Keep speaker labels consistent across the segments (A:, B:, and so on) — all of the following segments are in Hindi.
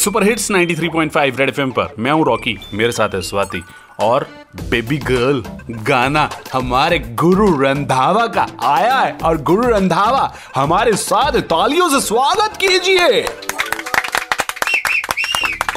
A: सुपर हिट्स 93.5 रेड एफएम पर। मैं हूँ रॉकी, मेरे साथ है स्वाति। और बेबी गर्ल गाना हमारे गुरु रंधावा का आया है। और गुरु रंधावा, हमारे साथ तालियों से स्वागत कीजिए।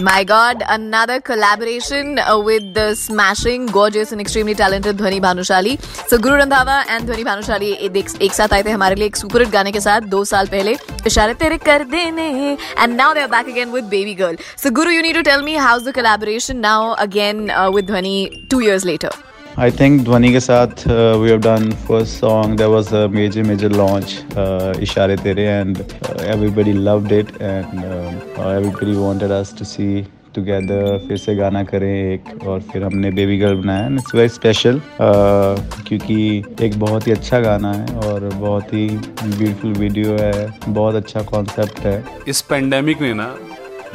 B: My God, another collaboration uh, with the smashing, gorgeous and extremely talented Dhwani Bhanushali. So Guru Randhawa and Dhwani Bhanushali एक, एक साथ आए थे हमारे लिए एक सुपर हिट गाने के साथ दो साल पहले इशारे तेरे कर देने and now they're back again with Baby Girl. So Guru, you need to tell me how's the collaboration now again uh, with Dhwani two years later.
C: I think Dhwani ke saath uh, we have done first song. There was a major major launch, uh, Ishare Tere, and uh, everybody loved it, and uh, everybody wanted us to see together फिर से गाना करें एक और फिर हमने बेबी गर्ल बनाया इट्स वेरी स्पेशल क्योंकि एक बहुत ही अच्छा गाना है और बहुत ही ब्यूटीफुल वीडियो है बहुत अच्छा कॉन्सेप्ट है
A: इस पेंडेमिक ने ना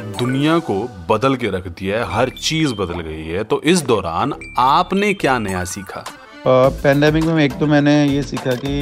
A: दुनिया को बदल के रख दिया है, हर चीज़ बदल गई है। तो इस दौरान आपने क्या नया सीखा?
C: पेंडेमिक में एक तो मैंने ये सीखा कि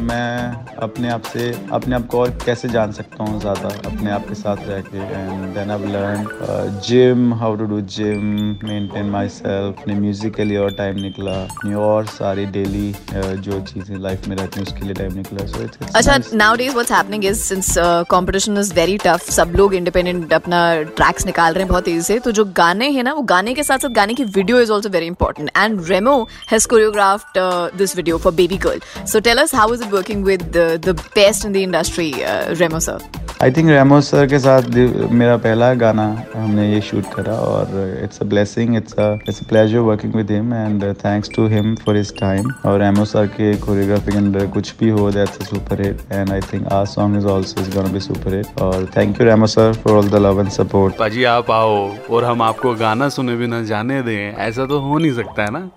C: मैं अपने आप से अपने आप को और कैसे जान सकता हूँ ज़्यादा अपने आप के साथ रह के। And then I learn gym how to do gym maintain my self अपने म्यूज़िक के लिए और टाइम निकला। अपनी और सारी डेली जो चीज़ें लाइफ में रहती हैं उसके लिए टाइम निकला। सो इट्स
B: अच्छा nowadays what's happening is since competition is very tough सब लोग इंडिपेंडेंट अपना ट्रैक्स निकाल रहे हैं बहुत तेज़ी से तो जो गाने हैं ना वो गाने के साथ साथ गाने की video is also very important and Remo has choreographed uh, this video for Baby Girl. So tell us how is it working with the, the best in the industry, uh, Remo sir?
C: I think Remo sir के साथ मेरा पहला गाना हमने ये शूट करा और it's a blessing it's it's a pleasure working with him and thanks to him for his time और रेमो सर के कोरियोग्राफी के अंदर कुछ भी हो that's a super hit and I think our song is also is gonna be super hit और thank you Remo sir for all the love and support
A: पाजी आप आओ और हम आपको गाना सुने बिना जाने दें ऐसा तो हो नहीं सकता है ना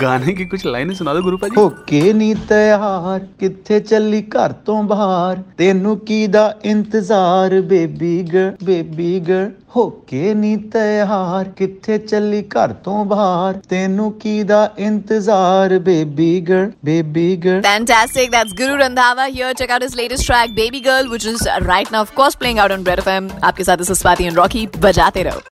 A: गाने की कुछ लाइनें सुना दो गुरु पाजी
C: ओके ਨੀ ਤਿਆਰ ਕਿੱਥੇ ਚੱਲੀ ਘਰ ਤੋਂ ਬਾਹਰ ਤੈਨੂੰ ਕੀ ਦਾ ਇੰਤਜ਼ਾਰ ਬੇਬੀ ਗਰ ਬੇਬੀ ਗਰ ਹੋ ਕੇ ਨੀ ਤਿਆਰ ਕਿੱਥੇ ਚੱਲੀ ਘਰ ਤੋਂ ਬਾਹਰ ਤੈਨੂੰ ਕੀ ਦਾ ਇੰਤਜ਼ਾਰ ਬੇਬੀ ਗਰ ਬੇਬੀ ਗਰ
B: Fantastic. That's Guru Randhava here. Check out his latest track, Baby Girl, which is right now, of course, playing out on Red FM. आपके साथ इस स्वाति and Rocky बजाते रहो